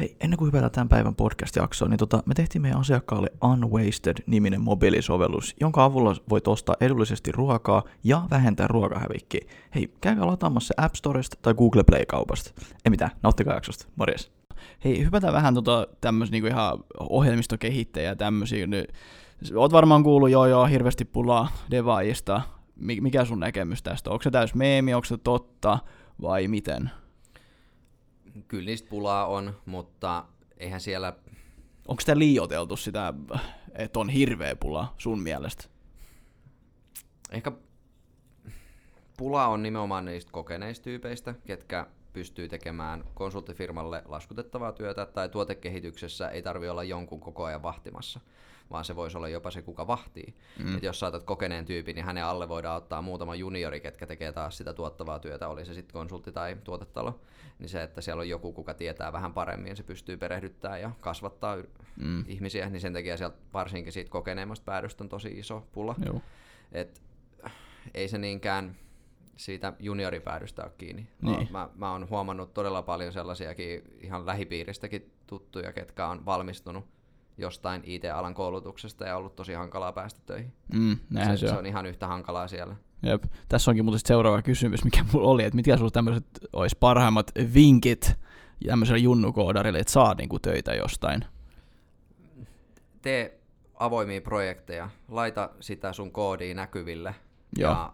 Hei, ennen kuin hypätään tämän päivän podcast-jaksoon, niin tota, me tehtiin meidän asiakkaalle Unwasted-niminen mobiilisovellus, jonka avulla voit ostaa edullisesti ruokaa ja vähentää ruokahävikkiä. Hei, käykää lataamassa App Storesta tai Google Play-kaupasta. Ei mitään, nauttikaa jaksosta. Morjes. Hei, hypätään vähän tota, tämmöisiä niinku ihan ohjelmistokehittäjiä ja tämmöisiä. Oot varmaan kuullut joo joo hirveästi pulaa devaajista. Mikä sun näkemys tästä? Onko se täys meemi, onko se totta vai miten? Kyllä niistä pulaa on, mutta eihän siellä... Onko sitä liioteltu sitä, että on hirveä pula sun mielestä? Ehkä pula on nimenomaan niistä kokeneista tyypeistä, ketkä pystyy tekemään konsulttifirmalle laskutettavaa työtä tai tuotekehityksessä ei tarvi olla jonkun koko ajan vahtimassa vaan se voisi olla jopa se, kuka vahtii. Mm. Et jos saatat kokeneen tyypin, niin hänen alle voidaan ottaa muutama juniori, ketkä tekee taas sitä tuottavaa työtä, oli se sitten konsultti tai tuotetalo, niin se, että siellä on joku, kuka tietää vähän paremmin, se pystyy perehdyttämään ja kasvattaa mm. ihmisiä, niin sen takia sieltä varsinkin siitä kokeneemmasta päädystä on tosi iso pula. Joo. Et, ei se niinkään siitä junioripäädystä ole kiinni. Niin. Mä, mä oon huomannut todella paljon sellaisiakin ihan lähipiiristäkin tuttuja, ketkä on valmistunut jostain IT-alan koulutuksesta ja ollut tosi hankalaa päästä töihin. Mm, se, se, on. se on ihan yhtä hankalaa siellä. Jep. Tässä onkin muuten seuraava kysymys, mikä mulla oli, että mitkä sinulla tämmöiset olisi parhaimmat vinkit tämmöiselle junnukoodarille, että saa niinku töitä jostain? Tee avoimia projekteja, laita sitä sun koodia näkyville Joo. ja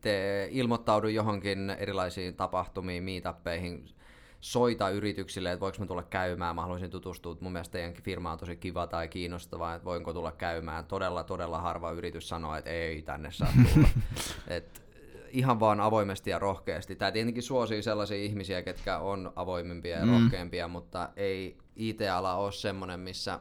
te ilmoittaudu johonkin erilaisiin tapahtumiin, meetuppeihin, soita yrityksille, että voiko mä tulla käymään, mä haluaisin tutustua, mun mielestä teidän firma on tosi kiva tai kiinnostava, että voinko tulla käymään. Todella, todella harva yritys sanoo, että ei tänne saa tulla. Et ihan vaan avoimesti ja rohkeasti. Tämä tietenkin suosii sellaisia ihmisiä, ketkä on avoimempia ja mm. rohkeampia, mutta ei IT-ala ole semmoinen, missä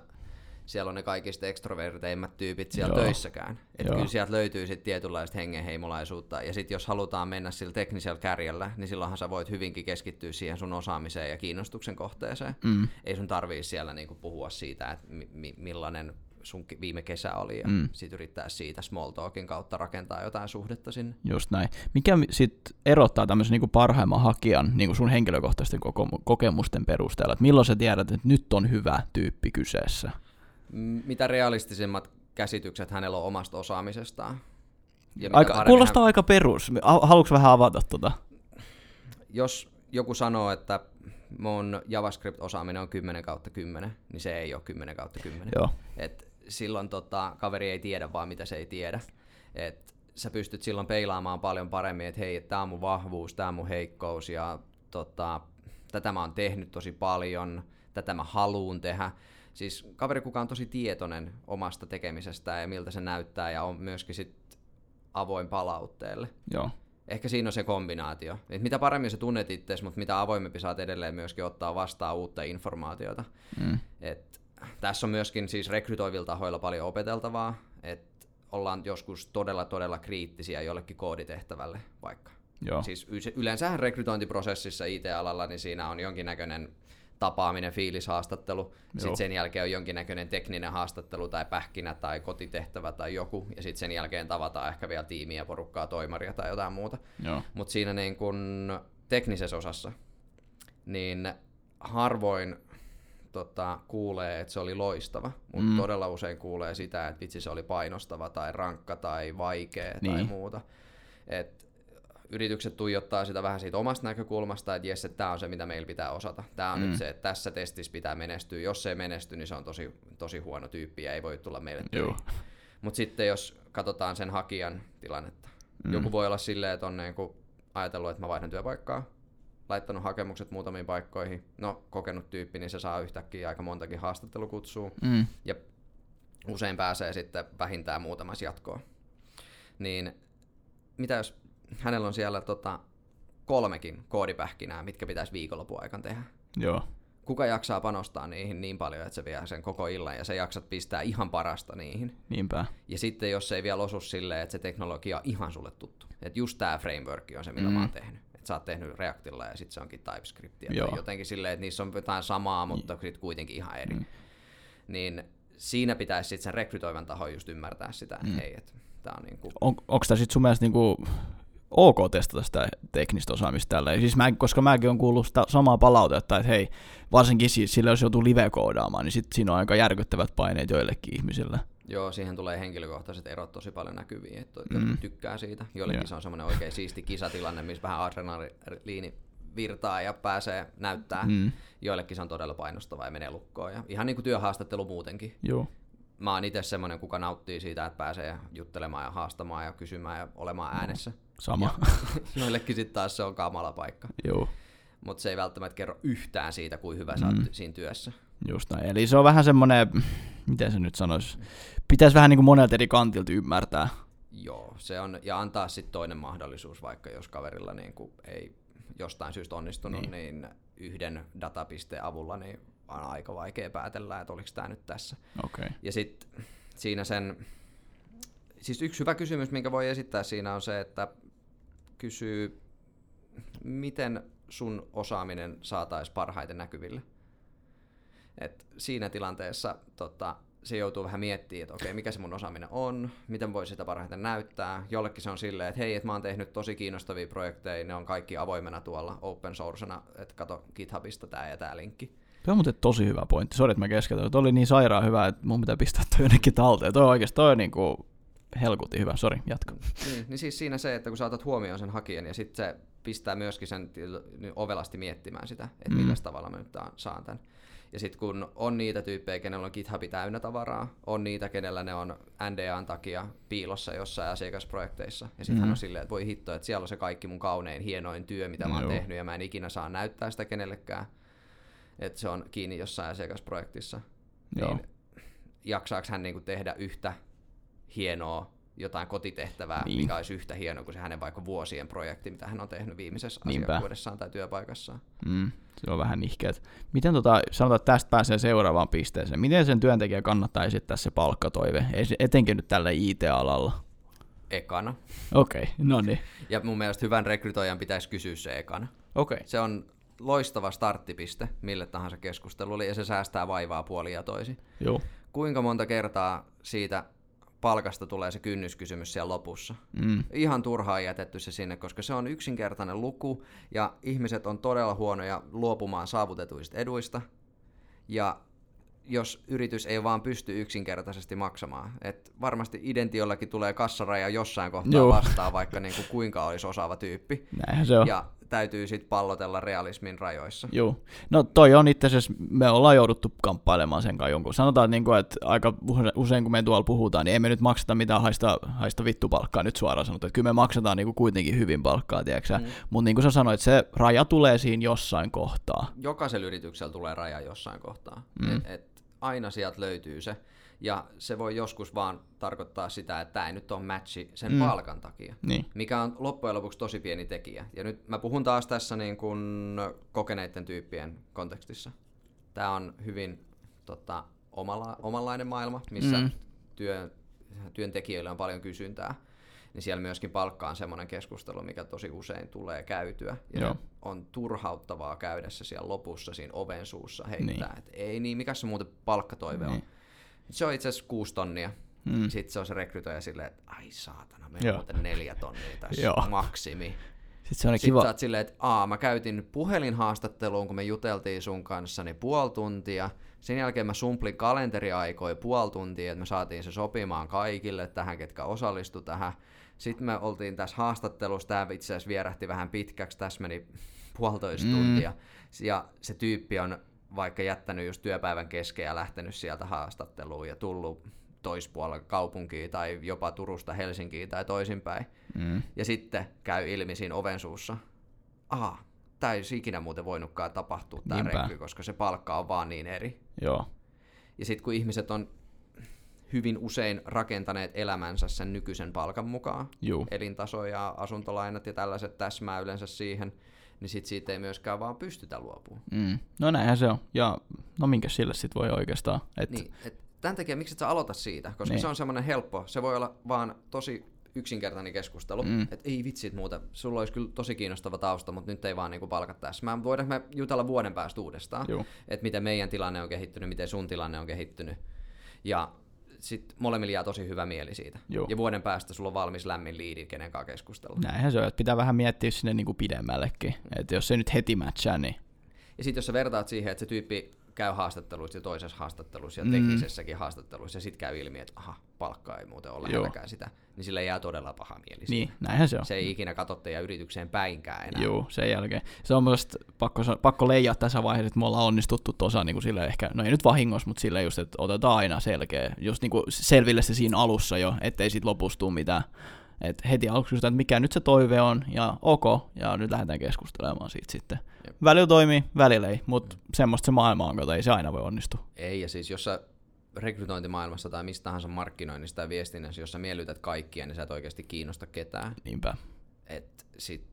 siellä on ne kaikista ekstroverteimmat tyypit siellä Joo. töissäkään. Että kyllä sieltä löytyy sitten tietynlaista hengenheimolaisuutta. Ja sitten jos halutaan mennä sillä teknisellä kärjellä, niin silloinhan sä voit hyvinkin keskittyä siihen sun osaamiseen ja kiinnostuksen kohteeseen. Mm. Ei sun tarvii siellä niinku puhua siitä, että mi- millainen sun viime kesä oli, ja mm. sitten yrittää siitä small talkin kautta rakentaa jotain suhdetta sinne. Just näin. Mikä sitten erottaa tämmöisen niinku parhaimman hakijan niinku sun henkilökohtaisten kokemusten perusteella, että milloin sä tiedät, että nyt on hyvä tyyppi kyseessä? Mitä realistisimmat käsitykset hänellä on omasta osaamisestaan. Ja aika, kuulostaa hän... aika perus. Haluatko vähän avata tuota? Jos joku sanoo, että mun JavaScript-osaaminen on 10 kautta 10, niin se ei ole 10 kautta 10. Joo. Et silloin tota, kaveri ei tiedä vaan mitä se ei tiedä. Et sä pystyt silloin peilaamaan paljon paremmin, että hei, tämä on mun vahvuus, tämä on mun heikkous ja tota, tätä mä oon tehnyt tosi paljon, tätä mä haluun tehdä. Siis kaveri, kuka on tosi tietoinen omasta tekemisestä ja miltä se näyttää ja on myöskin sit avoin palautteelle. Joo. Ehkä siinä on se kombinaatio. Et mitä paremmin sä tunnet itseäsi, mutta mitä avoimempi saat edelleen myöskin ottaa vastaan uutta informaatiota. Mm. Et tässä on myöskin siis rekrytoivilla tahoilla paljon opeteltavaa, että ollaan joskus todella todella kriittisiä jollekin kooditehtävälle vaikka. Joo. Siis yleensä rekrytointiprosessissa IT-alalla, niin siinä on jonkinnäköinen tapaaminen, fiilishaastattelu, sitten sen jälkeen on jonkinnäköinen tekninen haastattelu tai pähkinä tai kotitehtävä tai joku, ja sitten sen jälkeen tavataan ehkä vielä tiimiä, porukkaa, toimaria tai jotain muuta. Mutta siinä niin kun teknisessä osassa, niin harvoin tota, kuulee, että se oli loistava, mutta mm. todella usein kuulee sitä, että vitsi se oli painostava tai rankka tai vaikea niin. tai muuta. Et yritykset tuijottaa sitä vähän siitä omasta näkökulmasta, että jes, että tämä on se, mitä meillä pitää osata. Tämä on mm. nyt se, että tässä testissä pitää menestyä. Jos se ei menesty, niin se on tosi, tosi huono tyyppi ja ei voi tulla meille Mutta sitten jos katsotaan sen hakijan tilannetta, mm. joku voi olla silleen, että on niinku ajatellut, että mä vaihdan työpaikkaa, laittanut hakemukset muutamiin paikkoihin, no kokenut tyyppi, niin se saa yhtäkkiä aika montakin haastattelukutsua, mm. ja usein pääsee sitten vähintään muutamassa jatkoon. Niin mitä jos hänellä on siellä tota, kolmekin koodipähkinää, mitkä pitäisi viikonlopun aikana tehdä. Joo. Kuka jaksaa panostaa niihin niin paljon, että se vie sen koko illan ja se jaksat pistää ihan parasta niihin. Niinpä. Ja sitten jos se ei vielä osu silleen, että se teknologia on ihan sulle tuttu. Että just tämä framework on se, mitä mm. mä oon tehnyt. Että sä oot tehnyt Reactilla ja sitten se onkin TypeScriptia. Joo. Jotenkin silleen, että niissä on jotain samaa, mutta niin. sitten kuitenkin ihan eri. Mm. Niin siinä pitäisi sitten sen rekrytoivan taho just ymmärtää sitä, että mm. hei, että tämä on niinku... On, onko tämä sitten sun mielestä niinku ok testata sitä teknistä osaamista tällä. Siis mä, koska mäkin on kuullut sitä samaa palautetta, että hei, varsinkin siis sillä jos joutuu live-koodaamaan, niin sit siinä on aika järkyttävät paineet joillekin ihmisille. Joo, siihen tulee henkilökohtaiset erot tosi paljon näkyviin, että mm. tykkää siitä. Joillekin Joo. se on semmoinen oikein siisti kisatilanne, missä vähän adrenaliini virtaa ja pääsee näyttää. Mm. Joillekin se on todella painostava ja menee lukkoon. Ja ihan niin kuin työhaastattelu muutenkin. Joo. Mä oon itse semmoinen, kuka nauttii siitä, että pääsee juttelemaan ja haastamaan ja kysymään ja olemaan äänessä. Sama. Ja joillekin sitten taas se on kamala paikka. Joo. Mutta se ei välttämättä kerro yhtään siitä, kuin hyvä sä oot mm. siinä työssä. Just näin. Eli se on vähän semmoinen, miten se nyt sanoisi, pitäisi vähän niin kuin monelta eri kantilta ymmärtää. Joo, se on, ja antaa sitten toinen mahdollisuus, vaikka jos kaverilla niin kuin ei jostain syystä onnistunut, niin, niin yhden datapisteen avulla niin on aika vaikea päätellä, että oliko tämä nyt tässä. Okay. Ja sitten siinä sen, siis yksi hyvä kysymys, minkä voi esittää siinä on se, että kysyy, miten sun osaaminen saataisiin parhaiten näkyville. Et siinä tilanteessa tota, se joutuu vähän miettimään, että okei, mikä se mun osaaminen on, miten voi sitä parhaiten näyttää. Jollekin se on silleen, että hei, että mä oon tehnyt tosi kiinnostavia projekteja, ne on kaikki avoimena tuolla open sourcena, että kato GitHubista tää ja tää linkki. Tuo on muuten tosi hyvä pointti. Sori, että mä keskeytän. Tuo oli niin sairaan hyvä, että mun pitää pistää toi jonnekin talteen. Toi oikeasti, toi on niin kuin helkutti hyvä. Sori, jatka. Niin, niin siis siinä se, että kun saatat huomioon sen hakijan ja sitten se pistää myöskin sen ovelasti miettimään sitä, että mm. millä tavalla mä nyt saan tämän. Ja sitten kun on niitä tyyppejä, kenellä on GitHub täynnä tavaraa, on niitä, kenellä ne on NDAn takia piilossa jossain asiakasprojekteissa. Ja sitten hän on silleen, että voi hitto, että siellä on se kaikki mun kaunein, hienoin työ, mitä mä oon Joo. tehnyt, ja mä en ikinä saa näyttää sitä kenellekään. Että se on kiinni jossain asiakasprojektissa. Joo. Niin jaksaako hän niinku tehdä yhtä hienoa jotain kotitehtävää, niin. mikä olisi yhtä hieno kuin se hänen vaikka vuosien projekti, mitä hän on tehnyt viimeisessä Niinpä. asiakkuudessaan tai työpaikassaan. Mm, se on vähän nihkeet. Miten tota, sanotaan, että tästä pääsee seuraavaan pisteeseen. Miten sen työntekijä kannattaa esittää se palkkatoive, etenkin nyt tällä IT-alalla? Ekana. Okei, okay, no niin. Ja mun mielestä hyvän rekrytoijan pitäisi kysyä se ekana. Okei. Okay. Se on loistava starttipiste mille tahansa keskustelulle, ja se säästää vaivaa puolia ja toisin. Joo. Kuinka monta kertaa siitä palkasta tulee se kynnyskysymys siellä lopussa. Mm. Ihan turhaan jätetty se sinne, koska se on yksinkertainen luku ja ihmiset on todella huonoja luopumaan saavutetuista eduista. Ja jos yritys ei vaan pysty yksinkertaisesti maksamaan. Et varmasti Identiollakin tulee kassaraja jossain kohtaa Joo. vastaan, vaikka niin kuin kuinka olisi osaava tyyppi. Näinhän se on. Ja täytyy sitten pallotella realismin rajoissa. Joo. No toi on itse asiassa, me ollaan jouduttu kamppailemaan sen kanssa jonkun. Sanotaan, että, niin kuin, että aika usein kun me tuolla puhutaan, niin emme me nyt makseta mitään haista, haista vittu palkkaa nyt suoraan sanottu. Että kyllä me maksetaan niin kuin kuitenkin hyvin palkkaa, tiedätkö mm. Mutta niin kuin sä sanoit, se raja tulee siinä jossain kohtaa. Jokaisella yrityksellä tulee raja jossain kohtaa. Mm. Et, et aina sieltä löytyy se. Ja se voi joskus vaan tarkoittaa sitä, että tämä ei nyt ole matchi sen mm. palkan takia, niin. mikä on loppujen lopuksi tosi pieni tekijä. Ja nyt mä puhun taas tässä niin kuin kokeneiden tyyppien kontekstissa. Tämä on hyvin tota, omala, omanlainen maailma, missä mm. työ, työntekijöillä on paljon kysyntää. Niin siellä myöskin palkka on semmoinen keskustelu, mikä tosi usein tulee käytyä. Ja Joo. on turhauttavaa käydä se siellä lopussa siinä oven suussa heittää, niin. että ei niin, mikä se muuten palkkatoive niin. on se on itse asiassa kuusi tonnia. Hmm. Sitten se on se rekrytoija silleen, että ai saatana, meillä on muuten neljä tonnia tässä maksimi. Sitten se on Sitten kiva. sä oot silleen, että aa, mä käytin puhelinhaastatteluun, kun me juteltiin sun kanssa, niin puoli tuntia. Sen jälkeen mä sumplin kalenteriaikoja puoli tuntia, että me saatiin se sopimaan kaikille tähän, ketkä osallistu tähän. Sitten me oltiin tässä haastattelussa, tämä itse asiassa vierähti vähän pitkäksi, tässä meni puolitoista mm. tuntia. Ja se tyyppi on vaikka jättänyt just työpäivän kesken ja lähtenyt sieltä haastatteluun ja tullut toispuolella kaupunkiin tai jopa Turusta Helsinkiin tai toisinpäin. Mm. Ja sitten käy ilmi siinä oven suussa, aha, tämä ei ikinä muuten voinutkaan tapahtua tämä rekry, koska se palkka on vaan niin eri. Joo. Ja sitten kun ihmiset on hyvin usein rakentaneet elämänsä sen nykyisen palkan mukaan, Juu. elintaso ja asuntolainat ja tällaiset täsmää yleensä siihen, niin sit siitä ei myöskään vaan pystytä luopumaan. Mm. No näinhän se on. Ja no minkä sille sitten voi oikeastaan. Et... Niin, et tämän takia miksi et sä aloita siitä, koska niin. se on semmoinen helppo. Se voi olla vaan tosi yksinkertainen keskustelu, mm. että ei vitsit muuta, sulla olisi kyllä tosi kiinnostava tausta, mutta nyt ei vaan niinku palkat tässä. Mä voidaan me jutella vuoden päästä uudestaan, että miten meidän tilanne on kehittynyt, miten sun tilanne on kehittynyt. Ja sit molemmilla jää tosi hyvä mieli siitä. Joo. Ja vuoden päästä sulla on valmis lämmin liidi, kenen kanssa keskustella. Näinhän se on, että pitää vähän miettiä sinne niin kuin pidemmällekin. Että jos se nyt heti matchaa, niin Ja sitten jos sä vertaat siihen, että se tyyppi käy haastatteluissa ja toisessa haastattelussa ja Mm. teknisessäkin haastatteluissa, ja sitten käy ilmi, että aha, palkka ei muuten ole lähelläkään sitä, niin sille jää todella paha mieli. niin, näinhän se on. Se ei ikinä katso teidän yritykseen päinkään enää. Joo, sen jälkeen. Se on myös pakko, pakko leijaa tässä vaiheessa, että me ollaan onnistuttu tuossa niin kuin sille ehkä, no ei nyt vahingossa, mutta sille just, että otetaan aina selkeä, just niin kuin selville se siinä alussa jo, ettei sit lopussa tule mitään. Et heti aluksi kysytään, että mikä nyt se toive on, ja ok, ja nyt lähdetään keskustelemaan siitä sitten. Jep. Välillä toimii, välillä ei, mutta semmoista se maailma on, kato, ei se aina voi onnistua. Ei, ja siis jos sä rekrytointimaailmassa tai mistä tahansa markkinoinnissa tai viestinnässä, jos sä miellytät kaikkia, niin sä et oikeasti kiinnosta ketään. Niinpä. Et sit,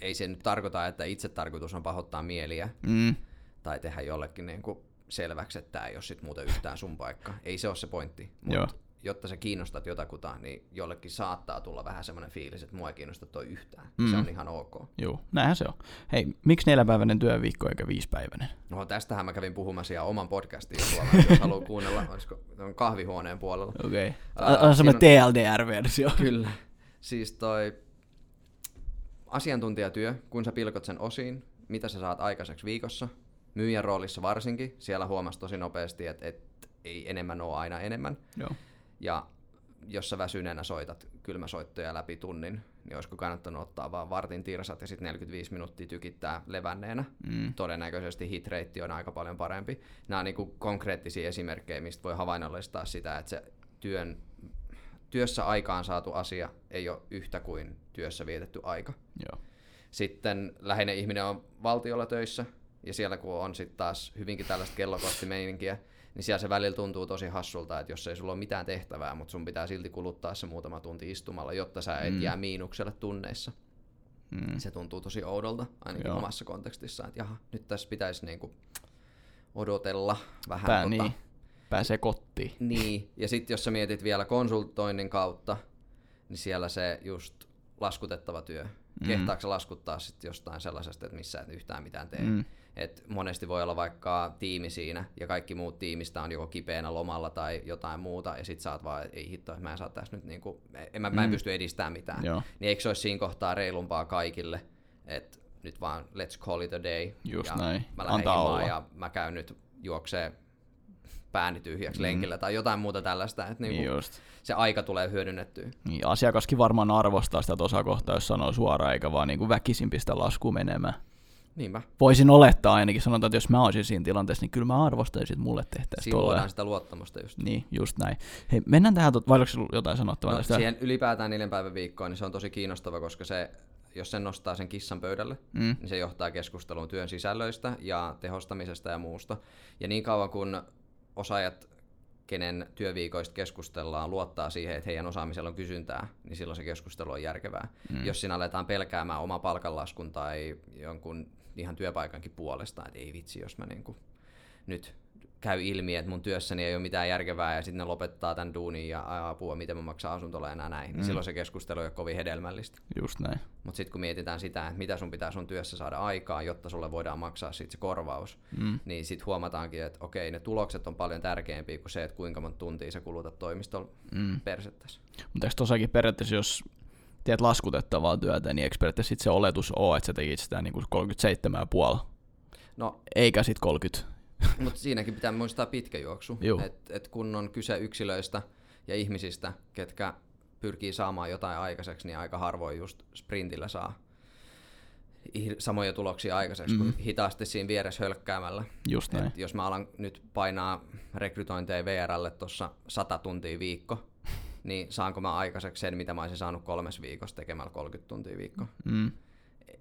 ei se nyt tarkoita, että itse tarkoitus on pahoittaa mieliä Mm, tai tehdä jollekin niin kuin selväksi, että tämä ei ole sit muuten yhtään sun paikka. Ei se ole se pointti. Joo. Jotta sä kiinnostat jotakuta, niin jollekin saattaa tulla vähän semmoinen fiilis, että mua ei kiinnosta toi yhtään. Mm. Se on ihan ok. joo, näinhän se on. Hei, miksi neljäpäiväinen työviikko eikä viisipäiväinen? No tästähän mä kävin puhumassa ihan oman podcastin tuolla, jos haluaa kuunnella, olisiko tuon kahvihuoneen puolella. Okei. Okay. On semmoinen TLDR-versio. Kyllä. Siis toi asiantuntijatyö, kun sä pilkot sen osiin, mitä sä saat aikaiseksi viikossa, myyjän roolissa varsinkin, siellä huomasi tosi nopeasti, että, että ei enemmän ole aina enemmän. Joo. Ja jos sä väsyneenä soitat kylmäsoittoja läpi tunnin, niin olisiko kannattanut ottaa vaan vartin tirsat ja sitten 45 minuuttia tykittää levänneenä. Mm. Todennäköisesti hitrate on aika paljon parempi. Nämä on niinku konkreettisia esimerkkejä, mistä voi havainnollistaa sitä, että se työn, työssä aikaan saatu asia ei ole yhtä kuin työssä vietetty aika. Joo. Sitten läheinen ihminen on valtiolla töissä, ja siellä kun on sitten taas hyvinkin tällaista kellokostimeininkiä, niin siellä se välillä tuntuu tosi hassulta, että jos ei sulla ole mitään tehtävää, mutta sun pitää silti kuluttaa se muutama tunti istumalla, jotta sä et Mm. jää miinukselle tunneissa. Mm. Se tuntuu tosi oudolta, ainakin Joo. omassa kontekstissa, että jaha, nyt tässä pitäisi niinku odotella vähän. Pää, tota, niin. Pääsee kotiin. niin, ja sitten jos sä mietit vielä konsultoinnin kautta, niin siellä se just laskutettava työ. Mm. Kehtaako laskuttaa sitten jostain sellaisesta, että missä et yhtään mitään tee? Mm. Et monesti voi olla vaikka tiimi siinä, ja kaikki muut tiimistä on joko kipeänä lomalla tai jotain muuta, ja sit sä oot vaan, ei hitto, että mä en saa tässä nyt niinku, en, mä, mä en Mm. pysty edistämään mitään. Joo. Niin eikö se olisi siinä kohtaa reilumpaa kaikille, että nyt vaan let's call it a day, Just ja näin. mä lähden Antaa olla. ja mä käyn nyt juoksee pääni tyhjäksi Mm. lenkillä tai jotain muuta tällaista, että niinku Niin just. se aika tulee hyödynnettyä. Niin, asiakaskin varmaan arvostaa sitä tuossa kohtaa, jos sanoo suoraan, eikä vaan niin kuin väkisin pistä lasku menemään. Niinpä. Voisin olettaa ainakin, sanotaan, että jos mä olisin siinä tilanteessa, niin kyllä mä arvostaisin, että mulle tehtäisiin Siinä tolleen. luodaan sitä luottamusta just. Niin, just näin. Hei, mennään tähän, tot- vai oliko jotain sanottavaa No, tästä? siihen ylipäätään neljän päivän viikkoon, niin se on tosi kiinnostava, koska se, jos sen nostaa sen kissan pöydälle, Mm, niin se johtaa keskusteluun työn sisällöistä ja tehostamisesta ja muusta. Ja niin kauan kun osaajat, kenen työviikoista keskustellaan, luottaa siihen, että heidän osaamisella on kysyntää, niin silloin se keskustelu on järkevää. Mm. Jos siinä aletaan pelkäämään oma palkanlaskun tai jonkun ihan työpaikankin puolesta, että ei vitsi, jos mä niinku nyt käy ilmi, että mun työssäni ei ole mitään järkevää ja sitten ne lopettaa tämän duunin ja "Ai, apua, miten mä maksan asuntolainaa näin, niin Mm. silloin se keskustelu ei ole kovin hedelmällistä. just näin. Mutta sitten kun mietitään sitä, että mitä sun pitää sun työssä saada aikaan, jotta sulle voidaan maksaa siitä se korvaus, Mm. niin sitten huomataankin, että okei, ne tulokset on paljon tärkeämpiä kuin se, että kuinka monta tuntia sä kulutat toimistolla Mm. persettässä. Mutta eikö tossakin periaatteessa, jos teet laskutettavaa työtä, niin eikö periaatteessa sit se oletus ole, että sä tekit sitä niin kuin 37,5, No, eikä sit 30. mutta siinäkin pitää muistaa pitkä juoksu. Että et kun on kyse yksilöistä ja ihmisistä, ketkä pyrkii saamaan jotain aikaiseksi, niin aika harvoin just sprintillä saa samoja tuloksia aikaiseksi mm. kuin hitaasti siinä vieressä hölkkäämällä. Just näin. Et jos mä alan nyt painaa rekrytointeja VRlle tuossa 100 tuntia viikko, niin saanko mä aikaiseksi sen, mitä mä olisin saanut kolmes viikossa tekemällä 30 tuntia viikko? Mm.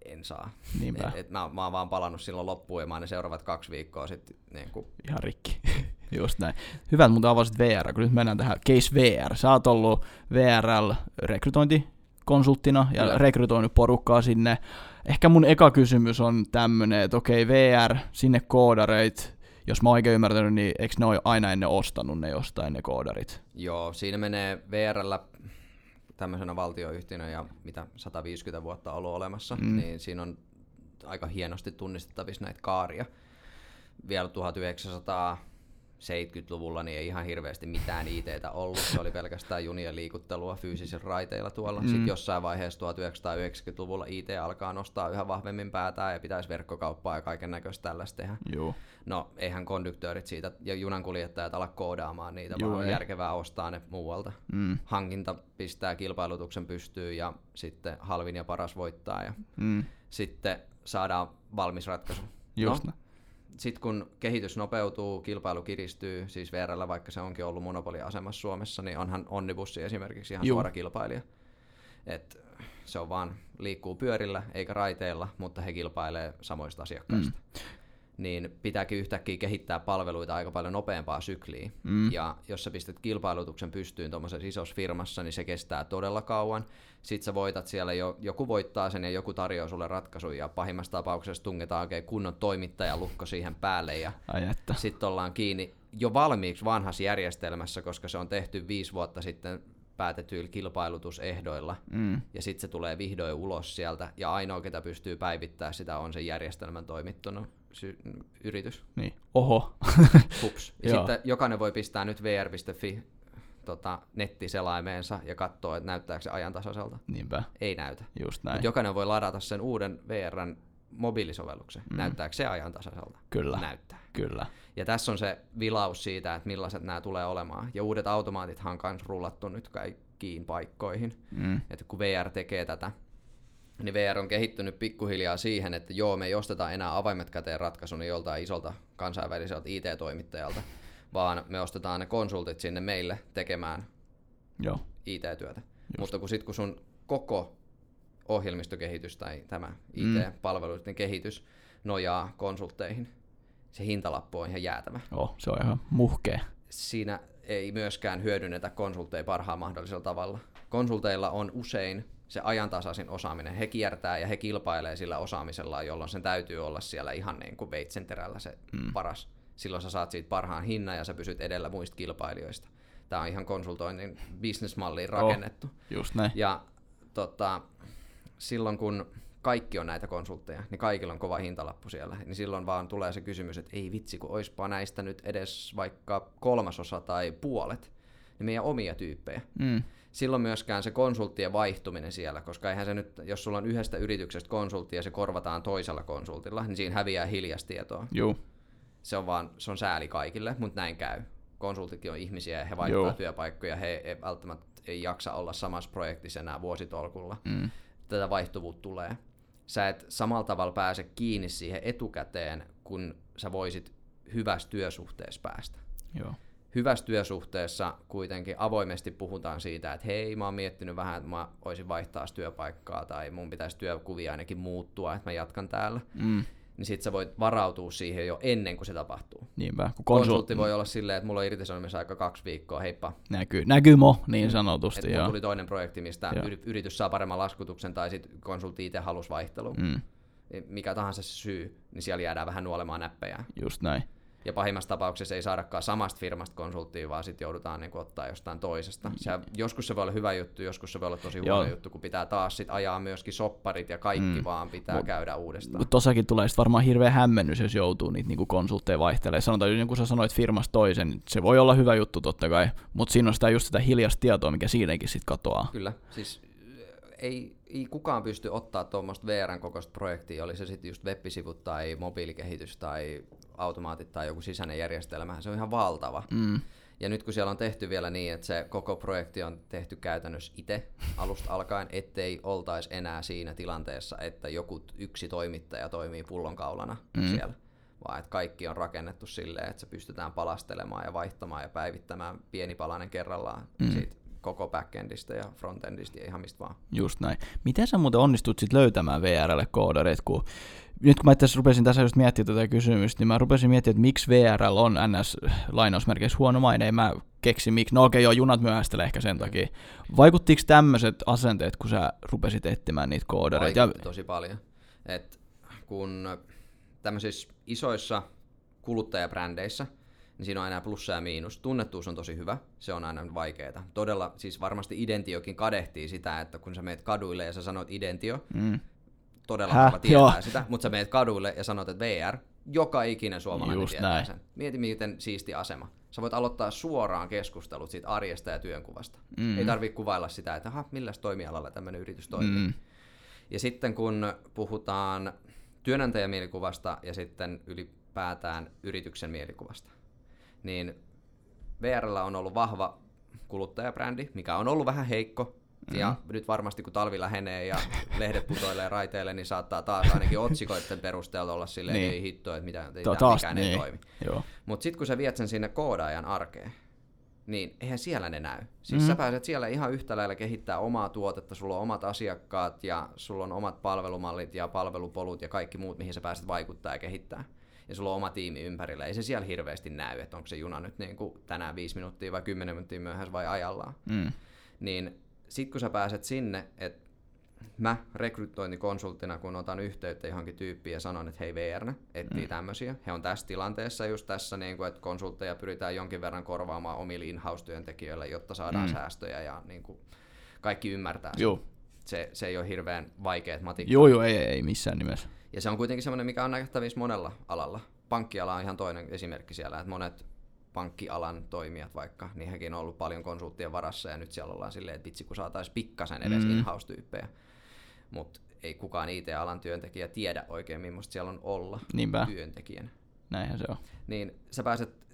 En saa. Niinpä. Et, et mä, mä oon vaan palannut silloin loppuun ja mä oon ne seuraavat kaksi viikkoa sitten niin kuin, Ihan rikki. Just näin. Hyvä, että muuten avasit VR, kun nyt mennään tähän Case VR. Sä oot ollut VRL rekrytointikonsulttina ja Kyllä. rekrytoinut porukkaa sinne. Ehkä mun eka kysymys on tämmönen, että okei, VR, sinne koodareit, jos mä oon oikein ymmärtänyt, niin eikö ne ole aina ennen ostanut ne jostain ne koodarit? Joo, siinä menee VRllä tämmöisenä valtioyhtiönä ja mitä 150 vuotta ollut olemassa, Mm. niin siinä on aika hienosti tunnistettavissa näitä kaaria. Vielä 70-luvulla niin ei ihan hirveästi mitään ITtä ollut. Se oli pelkästään junien liikuttelua fyysisillä raiteilla tuolla. Mm. Sitten jossain vaiheessa 1990-luvulla IT alkaa nostaa yhä vahvemmin päätään ja pitäisi verkkokauppaa ja kaiken näköistä tällaista tehdä. Joo. No, eihän konduktöörit siitä ja junankuljettajat ala koodaamaan niitä, Joo, vaan on järkevää ostaa ne muualta. Mm. Hankinta pistää kilpailutuksen pystyyn ja sitten halvin ja paras voittaa ja Mm. sitten saadaan valmis ratkaisu. Just no, no. Sitten kun kehitys nopeutuu, kilpailu kiristyy, siis VRllä vaikka se onkin ollut monopoliasemassa Suomessa, niin onhan Onnibussi esimerkiksi ihan Juu. suora kilpailija. Et se on vaan liikkuu pyörillä eikä raiteilla, mutta he kilpailee samoista asiakkaista. Mm. Niin pitääkin yhtäkkiä kehittää palveluita aika paljon nopeampaa sykliä. Mm. Ja jos sä pistät kilpailutuksen pystyyn tuommoisessa isossa firmassa, niin se kestää todella kauan. Sitten sä voitat siellä, jo, joku voittaa sen ja joku tarjoaa sulle ratkaisun ja pahimmassa tapauksessa tungetaan oikein kunnon toimittajalukko siihen päälle ja sitten ollaan kiinni jo valmiiksi vanhassa järjestelmässä, koska se on tehty viisi vuotta sitten päätetyillä kilpailutusehdoilla, Mm. ja sitten se tulee vihdoin ulos sieltä, ja ainoa, ketä pystyy päivittämään sitä, on sen järjestelmän toimittanut sy- yritys. Niin. Oho. Hups. Ja sitten jokainen voi pistää nyt vr.fi tota, nettiselaimeensa ja katsoa, että näyttääkö se ajantasaiselta. Niinpä. Ei näytä. Just näin. Mut jokainen voi ladata sen uuden VRn mobiilisovelluksen. Mm. Näyttääkö se ajantasaiselta? Kyllä. Näyttää. Kyllä. Ja tässä on se vilaus siitä, että millaiset nämä tulee olemaan. Ja uudet automaatithan on myös rullattu nyt kaikkiin paikkoihin. Mm. Että kun VR tekee tätä, niin VR on kehittynyt pikkuhiljaa siihen, että joo, me ei osteta enää avaimet käteen ratkaisun joltain isolta kansainväliseltä IT-toimittajalta, vaan me ostetaan ne konsultit sinne meille tekemään Joo. IT-työtä. Just. Mutta kun sit kun sun koko ohjelmistokehitys tai tämä Mm. IT-palveluiden kehitys nojaa konsultteihin, se hintalappu on ihan jäätävä. Joo, se on ihan muhkea. Siinä ei myöskään hyödynnetä konsultteja parhaan mahdollisella tavalla. Konsulteilla on usein se ajantasaisin osaaminen. He kiertää ja he kilpailee sillä osaamisellaan, jolloin sen täytyy olla siellä ihan niin kuin veitsenterällä se mm. paras. Silloin sä saat siitä parhaan hinnan ja sä pysyt edellä muista kilpailijoista. Tämä on ihan konsultoinnin bisnesmalliin rakennettu. Just näin. Ja tota, silloin kun kaikki on näitä konsultteja, niin kaikilla on kova hintalappu siellä, niin silloin vaan tulee se kysymys, että ei vitsi, kun oispa näistä nyt edes vaikka kolmasosa tai puolet, niin meidän omia tyyppejä. Mm. Silloin myöskään se konsulttien vaihtuminen siellä, koska eihän se nyt, jos sulla on yhdestä yrityksestä konsultti ja se korvataan toisella konsultilla, niin siinä häviää hiljastietoa. Juu. Se on vaan, se on sääli kaikille, mutta näin käy. Konsultitkin on ihmisiä ja he vaihtaa Joo. Joo. työpaikkoja, he ei välttämättä ei jaksa olla samassa projektissa enää vuositolkulla. Mm. Tätä vaihtuvuutta tulee. Sä et samalla tavalla pääse kiinni siihen etukäteen, kun sä voisit hyvässä työsuhteessa päästä. Joo. Hyvässä työsuhteessa kuitenkin avoimesti puhutaan siitä, että hei, mä oon miettinyt vähän, että mä voisin vaihtaa työpaikkaa tai mun pitäisi työkuvia ainakin muuttua, että mä jatkan täällä. Mm. Niin sit sä voit varautua siihen jo ennen kuin se tapahtuu. Niinpä. Kun Konsultti konsultti voi olla silleen, että mulla on irtisanomisaika kaksi viikkoa, heippa. näkyy, näkyy mo, niin Et sanotusti. Joo. tuli toinen projekti, mistä Joo. yri- yritys saa paremman laskutuksen tai sit konsultti itse halusi vaihtelua. Mm. Mikä tahansa se syy, niin siellä jäädään vähän nuolemaan näppejä. Just näin. Ja pahimmassa tapauksessa ei saadakaan samasta firmasta konsulttia, vaan sitten joudutaan niin ottaa jostain toisesta. Se, joskus se voi olla hyvä juttu, joskus se voi olla tosi huono Joo. juttu, kun pitää taas sit ajaa myöskin sopparit ja kaikki mm. vaan pitää Mut- käydä uudestaan. Mutta tossakin tulee sit varmaan hirveä hämmennys, jos joutuu niitä niinku konsultteja vaihtelemaan. Sanotaan, niin kun sä sanoit firmasta toisen, niin se voi olla hyvä juttu totta kai, mutta siinä on sitä just sitä hiljasta tietoa, mikä siinäkin sitten katoaa. Kyllä, siis ei, ei kukaan pysty ottaa tuommoista VRn kokoista projektia, oli se sitten just web-sivut tai mobiilikehitys tai automaatit tai joku sisäinen järjestelmä, se on ihan valtava. Mm. Ja nyt kun siellä on tehty vielä niin, että se koko projekti on tehty käytännössä itse alusta alkaen, ettei oltaisi enää siinä tilanteessa, että joku yksi toimittaja toimii pullonkaulana mm. siellä, vaan että kaikki on rakennettu silleen, että se pystytään palastelemaan ja vaihtamaan ja päivittämään pieni palanen kerrallaan mm. siitä koko backendista ja frontendista ja ihan mistä vaan. Just näin. Miten sä muuten onnistut sit löytämään VRlle koodareita, kun nyt kun mä tässä rupesin tässä just miettimään tätä kysymystä, niin mä rupesin miettimään, että miksi VRL on ns. lainausmerkeissä huono maine, mä keksin miksi. No okei, okay, joo, junat myöhästelee ehkä sen takia. Vaikuttiko tämmöiset asenteet, kun sä rupesit etsimään niitä koodareita? Ja, tosi paljon. Et kun tämmöisissä isoissa kuluttajabrändeissä, niin siinä on aina plussa ja miinus. Tunnettuus on tosi hyvä, se on aina vaikeaa. Todella, siis varmasti Identiokin kadehtii sitä, että kun sä meet kaduille ja sä sanot Identio, mm, todella Häh? tietää Joo. sitä, mutta sä meet kaduille ja sanot, että VR, joka ikinen suomalainen Just tietää näin. sen. Mieti, miten siisti asema. Sä voit aloittaa suoraan keskustelut siitä arjesta ja työnkuvasta. Mm. Ei tarvitse kuvailla sitä, että aha, milläs toimialalla tämmöinen yritys toimii. Mm. Ja sitten kun puhutaan työnantajamielikuvasta ja sitten ylipäätään yrityksen mielikuvasta, niin VRllä on ollut vahva kuluttajabrändi, mikä on ollut vähän heikko. Ja nyt varmasti kun talvi lähenee ja lehdet putoilee raiteille, niin saattaa taas ainakin otsikoiden perusteella olla silleen, Niin. ei hitto, että mitä, ei, taas, mikään ei niin. toimi. Joo. Mutta sitten kun sä viet sen sinne koodaajan arkeen, niin eihän siellä ne näy. Siis mm-hmm. sä pääset siellä ihan yhtä lailla kehittää omaa tuotetta, sulla on omat asiakkaat ja sulla on omat palvelumallit ja palvelupolut ja kaikki muut, mihin sä pääset vaikuttaa ja kehittää. Ja sulla on oma tiimi ympärillä. Ei se siellä hirveästi näy, että onko se juna nyt niin kuin tänään viisi minuuttia vai kymmenen minuuttia myöhässä vai ajallaan. Mm. Niin sit kun sä pääset sinne, että mä rekrytointikonsulttina, kun otan yhteyttä johonkin tyyppiin ja sanon, että hei VR etsii mm. tämmöisiä. He on tässä tilanteessa just tässä, niin kuin, että konsultteja pyritään jonkin verran korvaamaan omille in-house-työntekijöille, jotta saadaan mm. säästöjä ja niin kuin, kaikki ymmärtää. Joo. Se, se ei ole hirveän vaikeat matikkaa. Joo, joo, ei, ei missään nimessä. Ja se on kuitenkin semmoinen, mikä on nähtävissä monella alalla. Pankkiala on ihan toinen esimerkki siellä, että monet pankkialan toimijat vaikka, niin hekin on ollut paljon konsulttien varassa ja nyt siellä ollaan silleen, että vitsi kun saataisiin pikkasen edes Mm. mm. in-house-tyyppejä. Mutta ei kukaan IT-alan työntekijä tiedä oikein, millaista siellä on olla Niinpä, työntekijänä. näinhän se on. Niin sä pääset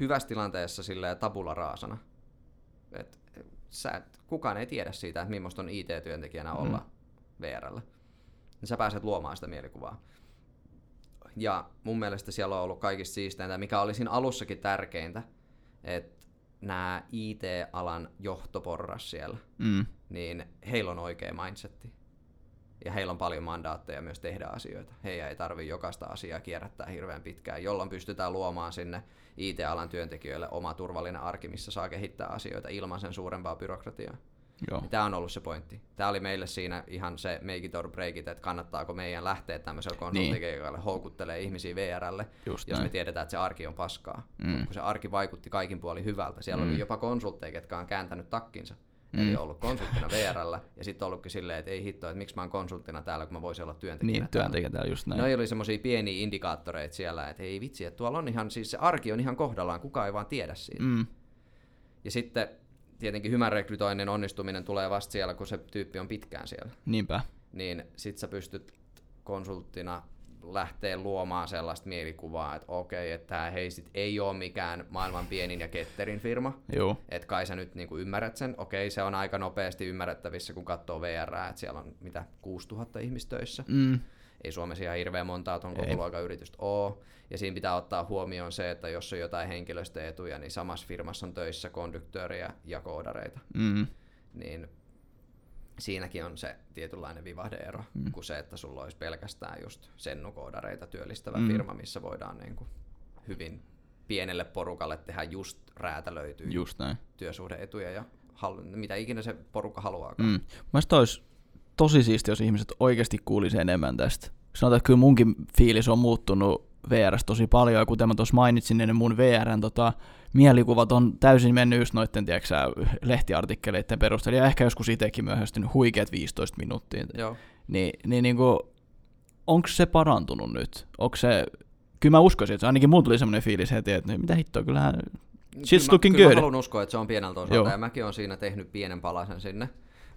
hyvässä tilanteessa silleen tabula raasana. Et sä et, kukaan ei tiedä siitä, että millaista on IT-työntekijänä olla mm. VRllä. Niin sä pääset luomaan sitä mielikuvaa. Ja mun mielestä siellä on ollut kaikista siisteintä, mikä oli siinä alussakin tärkeintä, että nämä IT-alan johtoporras siellä, Mm. niin heillä on oikea mindsetti. Ja heillä on paljon mandaatteja myös tehdä asioita. Heidän ei tarvitse jokaista asiaa kierrättää hirveän pitkään, jolloin pystytään luomaan sinne IT-alan työntekijöille oma turvallinen arki, missä saa kehittää asioita ilman sen suurempaa byrokratiaa. Joo. Tämä on ollut se pointti. Tämä oli meille siinä ihan se make it or break it, että kannattaako meidän lähteä tämmöiselle konsulttikeikalle houkuttelee ihmisiä VRlle, Just jos näin. me tiedetään, että se arki on paskaa. Mm. Kun se arki vaikutti kaikin puolin hyvältä. Siellä mm. oli jopa konsultteja, ketkä on kääntänyt takkinsa. Mm. Eli ollut konsulttina VRllä ja sitten ollutkin silleen, että ei hitto, että miksi mä oon konsulttina täällä, kun mä voisin olla työntekijänä Niin, täällä. työntekijä täällä just näin. Noi oli semmoisia pieniä indikaattoreita siellä, että ei vitsi, että tuolla on ihan, siis se arki on ihan kohdallaan, kukaan ei vaan tiedä siitä. Mm. Ja sitten tietenkin hyvän rekrytoinnin onnistuminen tulee vasta siellä, kun se tyyppi on pitkään siellä. Niinpä. Niin sit sä pystyt konsulttina lähteä luomaan sellaista mielikuvaa, että okei, että tämä Heisit ei ole mikään maailman pienin ja ketterin firma, Joo. että kai sä nyt niinku ymmärrät sen. Okei, se on aika nopeasti ymmärrettävissä, kun katsoo VR, että siellä on mitä 6000 ihmistä töissä. Mm. Ei Suomessa ihan hirveän montaa tuon Ei. koko luokan yritystä ole. Ja siinä pitää ottaa huomioon se, että jos on jotain henkilöstöetuja, niin samassa firmassa on töissä konduktööriä ja koodareita. Mm. Niin siinäkin on se tietynlainen vivahdeero, mm. kuin se, että sulla olisi pelkästään just sennukoodareita työllistävä Mm. firma, missä voidaan niin kuin hyvin pienelle porukalle tehdä just räätälöityy Just näin. työsuhdeetuja ja halu- mitä ikinä se porukka haluaakaan. Mm. Mielestäni olisi tosi siistiä, jos ihmiset oikeasti kuulisi enemmän tästä. Sanotaan, että kyllä munkin fiilis on muuttunut VRstä tosi paljon, ja kuten mä tuossa mainitsin, niin mun VRn tota, mielikuvat on täysin mennyt just noitten, tiedätkö, lehtiartikkeleiden perusteella, ja ehkä joskus itsekin myöhästynyt huikeat 15 minuuttia. Joo. Niin, niin, niin onko se parantunut nyt? Onko se, kyllä mä uskoisin, että se ainakin mulla tuli semmoinen fiilis heti, että no mitä hittoa, kyllähän Shit's Kyllä mä- looking kyllä good. Mä haluan uskoa, että se on pieneltä osalta, Joo. ja mäkin olen siinä tehnyt pienen palasen sinne,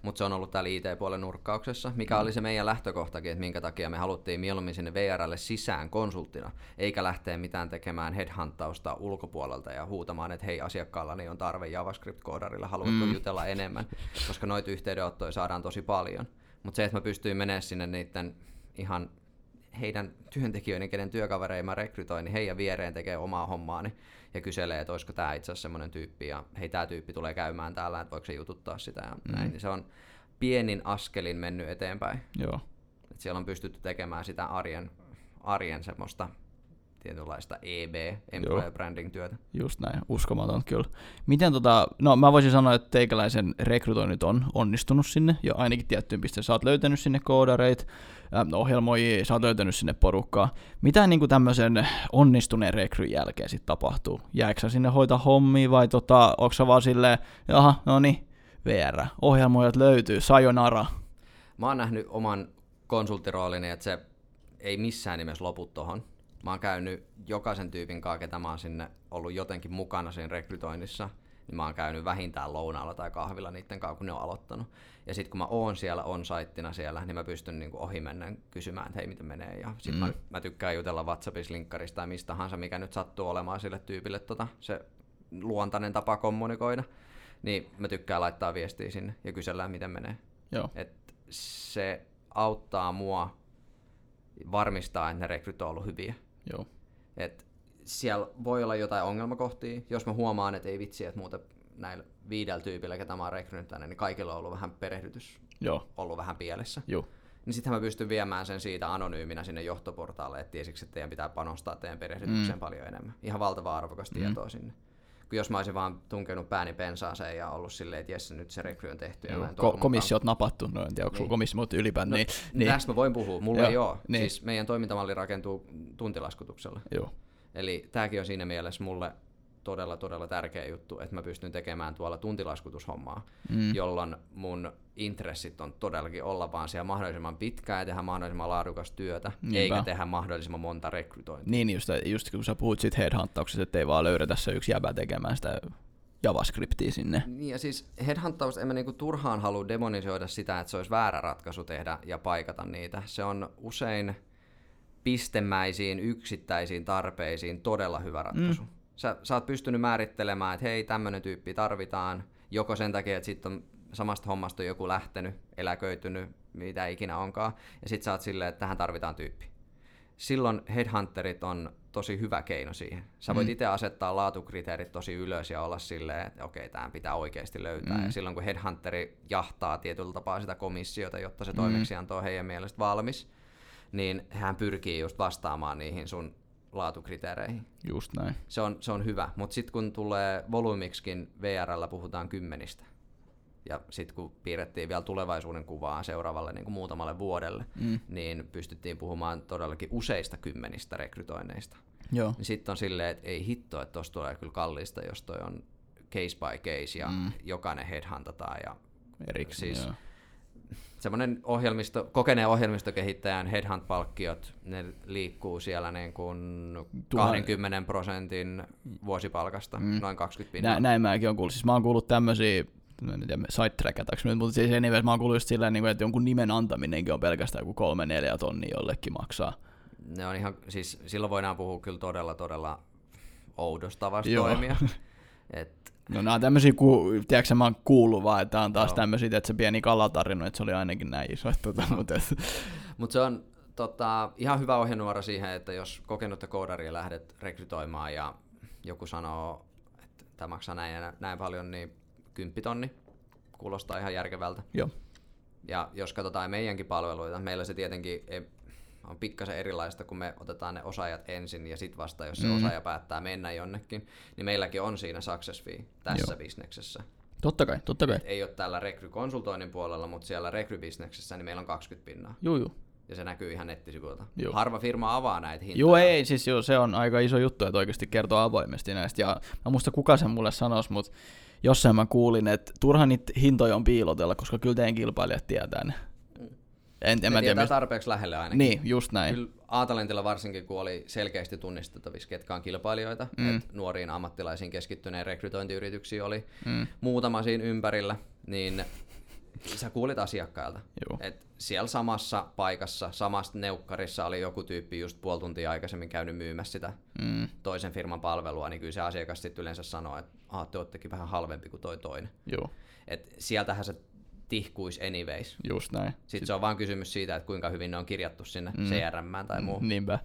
mutta se on ollut täällä IT-puolen nurkkauksessa, mikä Mm. oli se meidän lähtökohtakin, että minkä takia me haluttiin mieluummin sinne VRlle sisään konsulttina, eikä lähteä mitään tekemään headhuntausta ulkopuolelta ja huutamaan, että hei asiakkaallani on tarve JavaScript-koodarilla, haluatko Mm. jutella enemmän, koska noita yhteydenottoja saadaan tosi paljon. Mutta se, että mä pystyin menemään sinne niiden ihan heidän työntekijöiden, kenen työkavereja mä rekrytoin, niin heidän viereen tekee omaa hommaani ja kyselee, että olisiko tämä itse asiassa semmoinen tyyppi ja hei tämä tyyppi tulee käymään täällä, että voiko se jututtaa sitä ja Mm. näin. Niin se on pienin askelin mennyt eteenpäin. joo, Et siellä on pystytty tekemään sitä arjen, arjen semmoista tietynlaista EB, Employer Branding työtä. Just näin, uskomaton kyllä. Miten tota, no mä voisin sanoa, että teikäläisen rekrytoinnit on onnistunut sinne jo ainakin tiettyyn pisteen. Sä oot löytänyt sinne koodareit, ähm, ohjelmoijia, sä oot löytänyt sinne porukkaa. Mitä niin kuin tämmöisen onnistuneen rekryn jälkeen sitten tapahtuu? Jääkö sä sinne hoita hommia vai tota, onko sä vaan silleen, jaha, no niin, VR, ohjelmoijat löytyy, sayonara. Mä oon nähnyt oman konsulttiroolini, että se ei missään nimessä lopu tohon. Mä oon käynyt jokaisen tyypin kanssa, ketä mä oon sinne ollut jotenkin mukana siinä rekrytoinnissa, niin mä oon käynyt vähintään lounaalla tai kahvilla niiden kanssa, kun ne on aloittanut. Ja sitten kun mä oon siellä on saittina siellä, niin mä pystyn niinku ohi mennen kysymään, että hei miten menee. Ja sit mm. mä, mä, tykkään jutella WhatsAppissa, linkkarista tai mistä tahansa, mikä nyt sattuu olemaan sille tyypille tota, se luontainen tapa kommunikoida. Niin mä tykkään laittaa viestiä sinne ja kysellään, miten menee. Joo. Et se auttaa mua varmistaa, että ne rekryt on ollut hyviä. Joo. Et siellä voi olla jotain ongelmakohtia, jos mä huomaan, että ei vitsi, että muuten näillä viidellä tyypillä, ketä mä oon rekrynyt tänne, niin kaikilla on ollut vähän perehdytys Joo. ollut vähän pielessä. Joo. Niin sitten mä pystyn viemään sen siitä anonyyminä sinne johtoportaalle, että tiesiksi, että teidän pitää panostaa teidän perehdytykseen mm. paljon enemmän. Ihan valtava arvokas mm. tietoa sinne. Jos mä olisin vaan tunkenut pääni pensaaseen ja ollut silleen, että jes, nyt se rekry on tehty. Joo. Ja Ko- komissiot napattu, no en tiedä, onko niin. komissio, mutta ylipäätään. No, niin, niin. Tästä mä voin puhua, mulla Joo, ei ole. niin. Siis meidän toimintamalli rakentuu tuntilaskutuksella. Joo. Eli tämäkin on siinä mielessä mulle todella, todella tärkeä juttu, että mä pystyn tekemään tuolla tuntilaskutushommaa, mm. jolloin mun intressit on todellakin olla vaan siellä mahdollisimman pitkään ja tehdä mahdollisimman laadukasta työtä, Niinpä. eikä tehdä mahdollisimman monta rekrytointia. Niin, just, just kun sä puhut siitä headhuntauksesta, että ei vaan löydetä se yksi jäbä tekemään sitä JavaScriptia sinne. Niin ja siis headhuntausta en mä niinku turhaan halua demonisoida sitä, että se olisi väärä ratkaisu tehdä ja paikata niitä. Se on usein pistemäisiin, yksittäisiin tarpeisiin todella hyvä ratkaisu. Mm. Sä, sä oot pystynyt määrittelemään, että hei, tämmöinen tyyppi tarvitaan, joko sen takia, että sitten on samasta hommasta on joku lähtenyt, eläköitynyt, mitä ikinä onkaan, ja sitten sä oot silleen, että tähän tarvitaan tyyppi. Silloin headhunterit on tosi hyvä keino siihen. Sä voit Mm. itse asettaa laatukriteerit tosi ylös ja olla silleen, että okei, tämän pitää oikeasti löytää. Mm. Ja silloin kun headhunteri jahtaa tietyllä tapaa sitä komissiota, jotta se Mm. toimeksianto on heidän mielestä valmis, niin hän pyrkii just vastaamaan niihin sun laatukriteereihin. Just näin. Se on, se on hyvä, mutta sitten kun tulee volyymiksikin VRllä puhutaan kymmenistä. Ja sitten kun piirrettiin vielä tulevaisuuden kuvaa seuraavalle niin kuin muutamalle vuodelle, Mm. niin pystyttiin puhumaan todellakin useista kymmenistä rekrytoinneista. Joo. Niin sitten on silleen, että ei hitto, että tuossa tulee kyllä kallista, jos toi on case by case ja Mm. jokainen headhuntataan. Ja Erikseen, Siis- joo. Semmoinen ohjelmisto, kokeneen ohjelmistokehittäjän headhunt-palkkiot, ne liikkuu siellä niin kuin Tuhan- 20 prosentin vuosipalkasta, Mm. noin 20 pinnaa. Nä, näin mäkin on kuullut. Siis mä oon kuullut tämmösiä, mä en tiedä sidetrackataanko nyt, mutta siis anyways, mä oon kuullut just silleen, niin että jonkun nimen antaminenkin on pelkästään joku kolme neljä tonnia jollekin maksaa. Ne on ihan, siis silloin voidaan puhua kyllä todella, todella oudosta tavasta toimia. Et, No nämä on tämmöisiä, ku, tiedätkö mä oon kuullut vaan, että on taas Joo. tämmöisiä, että se pieni kalatarina, että se oli ainakin näin iso. Tota, mutta, Mutta se on tota, ihan hyvä ohjenuora siihen, että jos kokenutta koodaria lähdet rekrytoimaan ja joku sanoo, että tämä maksaa näin ja nä- näin paljon, niin kymppitonni kuulostaa ihan järkevältä. joo. Ja jos katsotaan meidänkin palveluita, meillä se tietenkin ei, on pikkasen erilaista, kun me otetaan ne osaajat ensin ja sitten vasta, jos se Mm. osaaja päättää mennä jonnekin, niin meilläkin on siinä success fee tässä Joo. bisneksessä. Totta kai, totta kai. Ei ole tällä rekrykonsultoinnin puolella, mutta siellä rekrybisneksessä niin meillä on 20 pinnaa. Juu, juu. Ja se näkyy ihan nettisivuilta. Joo. Harva firma avaa näitä hintoja. Joo, ei, siis joo, se on aika iso juttu, että oikeasti kertoo avoimesti näistä. Ja mä muista kuka sen mulle sanoisi, mutta jossain mä kuulin, että turha niitä hintoja on piilotella, koska kyllä teidän kilpailijat tietää ne. En, en mä tiedä, mistä... tarpeeksi lähelle ainakin. Niin, just näin. Kyllä A-talentilla varsinkin, kun oli selkeästi tunnistettavissa, ketkä on kilpailijoita, Mm. että nuoriin ammattilaisiin keskittyneen rekrytointiyrityksiä oli Mm. muutama siinä ympärillä, niin sä kuulit asiakkailta. Joo. Et siellä samassa paikassa, samassa neukkarissa oli joku tyyppi just puoli tuntia aikaisemmin käynyt myymässä sitä Mm. toisen firman palvelua, niin kyllä se asiakas sitten yleensä sanoo, että te oottekin vähän halvempi kuin toi toinen. Joo, Et sieltähän se tihkuisi anyways. just näin. Sitten se on vaan kysymys siitä, että kuinka hyvin ne on kirjattu sinne Mm. mm. CRM tai muu. Niinpä.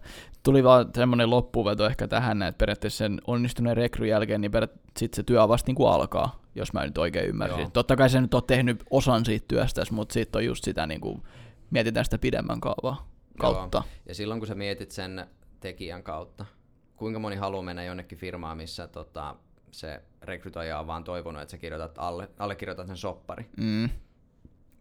Tuli vaan semmoinen loppuveto ehkä tähän, että periaatteessa sen onnistuneen rekryn jälkeen, niin sitten se työ vasta niin kuin alkaa, jos mä nyt oikein ymmärsin. Joo. Totta kai se nyt on tehnyt osan siitä työstä, mutta sitten on just sitä, niin kuin, mietitään sitä pidemmän kaavaa kautta. Ja silloin kun sä mietit sen tekijän kautta, kuinka moni haluaa mennä jonnekin firmaan, missä tota, se rekrytoija on vaan toivonut, että sä kirjoitat alle, allekirjoitat sen soppari. Mm,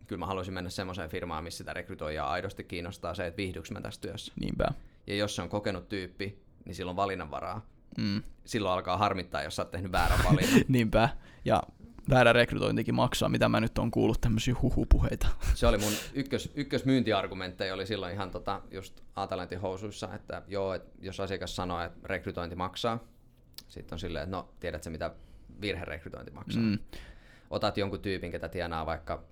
Kyllä mä haluaisin mennä semmoiseen firmaan, missä sitä rekrytoijaa aidosti kiinnostaa se, että viihdyks mä tässä työssä. niinpä. Ja jos se on kokenut tyyppi, niin silloin valinnanvaraa. Mm, Silloin alkaa harmittaa, jos sä oot tehnyt väärän valinnan. niinpä. Ja väärä rekrytointikin maksaa, mitä mä nyt on kuullut tämmöisiä huhupuheita. Se oli mun ykkös, ykkösmyyntiargumentteja oli silloin ihan tota, just Atalantin housuissa, että joo, että jos asiakas sanoo, että rekrytointi maksaa, sitten on silleen, että no, tiedätkö mitä virherekrytointi maksaa. Mm. Otat jonkun tyypin, ketä tienaa vaikka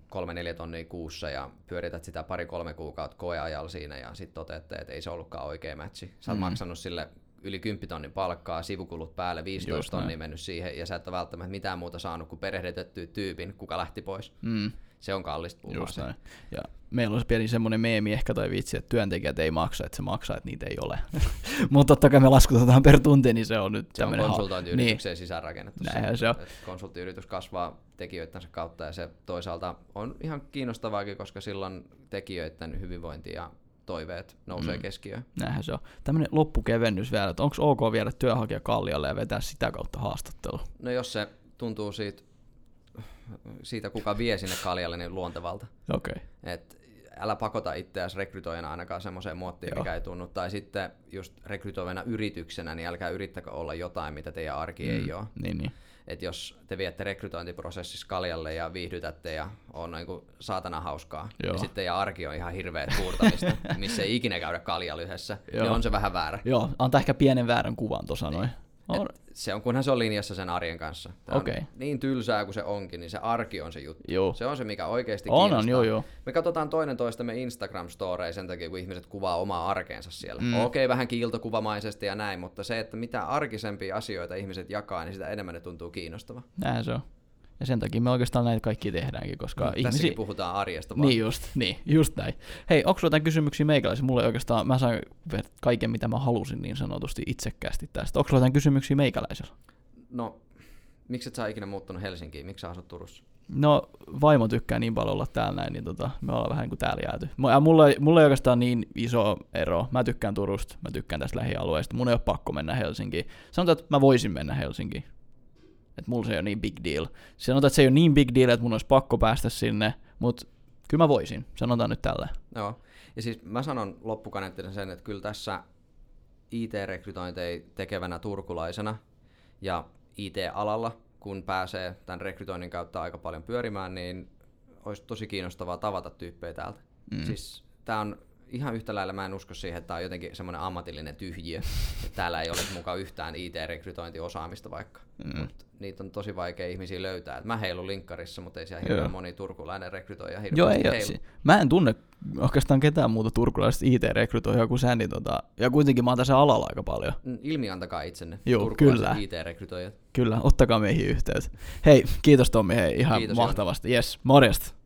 3-4 tonnia kuussa ja pyörität sitä pari-kolme kuukautta koeajalla siinä ja sitten toteatte, että ei se ollutkaan oikea matchi. Sä oot mm. maksanut sille yli 10 tonnin palkkaa, sivukulut päälle, 15 Just tonnia näin. mennyt siihen, ja sä et ole välttämättä mitään muuta saanut kuin perehdytettyä tyypin, kuka lähti pois. Mm. Se on kallista näin. Ja meillä olisi pieni semmoinen meemi ehkä tai vitsi, että työntekijät ei maksa, että se maksaa, että niitä ei ole. Mutta totta kai me laskutetaan per tunti, niin se on nyt se tämmöinen... on konsultointiyritykseen niin. sisäänrakennettu. Näinhän se on. Konsulttiyritys kasvaa tekijöidensä kautta ja se toisaalta on ihan kiinnostavaakin, koska silloin tekijöiden hyvinvointi ja toiveet nousee mm. keskiöön. Näinhän se on. Tämmöinen loppukevennys vielä, että onko ok viedä työnhakija kallialle ja vetää sitä kautta haastattelu? No jos se tuntuu siitä, siitä kuka vie sinne kaljalle, niin luontevalta. Okei. Okay. Et älä pakota itseäsi rekrytoijana ainakaan semmoiseen muottiin, Joo. mikä ei tunnu. Tai sitten just rekrytoivana yrityksenä, niin älkää yrittäkö olla jotain, mitä teidän arki mm. ei ole. Niin, niin että jos te viette rekrytointiprosessissa kaljalle ja viihdytätte ja on niin kuin saatana hauskaa, niin Joo. niin sitten ja arki on ihan hirveä tuurtamista, missä ei ikinä käydä kaljalla yhdessä, niin on se vähän väärä. Joo, antaa ehkä pienen väärän kuvan tuossa niin. noin. On. se on, kunhan se on linjassa sen arjen kanssa. Tämä okay. on niin tylsää kuin se onkin, niin se arki on se juttu. Joo. Se on se, mikä oikeasti on, kiinnostaa. On, joo, joo. Me katsotaan toinen toistemme Instagram-storeja sen takia, kun ihmiset kuvaa omaa arkeensa siellä. Mm. Okei, okay, vähän kiiltokuvamaisesti ja näin, mutta se, että mitä arkisempia asioita ihmiset jakaa, niin sitä enemmän ne tuntuu kiinnostava. Näin se on. Ja sen takia me oikeastaan näitä kaikki tehdäänkin, koska mm, ihmisi... puhutaan arjesta vaan. Niin just, niin, just näin. Hei, onko jotain kysymyksiä meikäläisiä? Mulle oikeastaan, mä sain kaiken mitä mä halusin niin sanotusti itsekkäästi tästä. Onko jotain kysymyksiä meikäläisellä? No, miksi et sä ikinä muuttunut Helsinkiin? Miksi sä asut Turussa? No, vaimo tykkää niin paljon olla täällä näin, niin tota, me ollaan vähän niin kuin täällä jääty. Ja mulla, mulla ei oikeastaan niin iso ero. Mä tykkään Turusta, mä tykkään tästä lähialueesta. Mun ei ole pakko mennä Helsinkiin. Sanotaan, että mä voisin mennä Helsinkiin että mulla se ei ole niin big deal. Sanotaan, että se ei ole niin big deal, että mun olisi pakko päästä sinne, mutta kyllä mä voisin, sanotaan nyt tällä. Joo, ja siis mä sanon loppukaneettina sen, että kyllä tässä IT-rekrytointeja tekevänä turkulaisena ja IT-alalla, kun pääsee tämän rekrytoinnin kautta aika paljon pyörimään, niin olisi tosi kiinnostavaa tavata tyyppejä täältä. Mm. Siis tämä on ihan yhtä lailla mä en usko siihen, että tämä on jotenkin semmoinen ammatillinen tyhjiö. että täällä ei ole mukaan yhtään IT-rekrytointiosaamista vaikka. Mm. Mut niitä on tosi vaikea ihmisiä löytää. Et mä heilun linkkarissa, mutta ei siellä hirveän moni turkulainen rekrytoija Joo, ei heilu. Mä en tunne oikeastaan ketään muuta turkulaista IT-rekrytoijaa kuin sä, niin tota, ja kuitenkin mä oon tässä alalla aika paljon. Mm, ilmiantakaa itsenne, Joo, kyllä. IT-rekrytoijat. Kyllä, ottakaa meihin yhteyttä. Hei, kiitos Tommi, hei, ihan kiitos, mahtavasti. Yes, morjesta.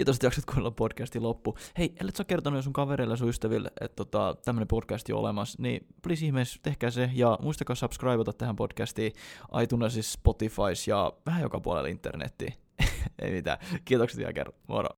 Kiitos, että jaksat kuunnella podcastin loppu. Hei, ellet sä kertonut sun kavereille ja sun ystäville, että tota, tämmönen podcast on olemassa, niin please ihmeessä tehkää se ja muistakaa subscribeata tähän podcastiin iTunesissa, Spotifys ja vähän joka puolella internettiin. Ei mitään. Kiitokset vielä kerran. Moro.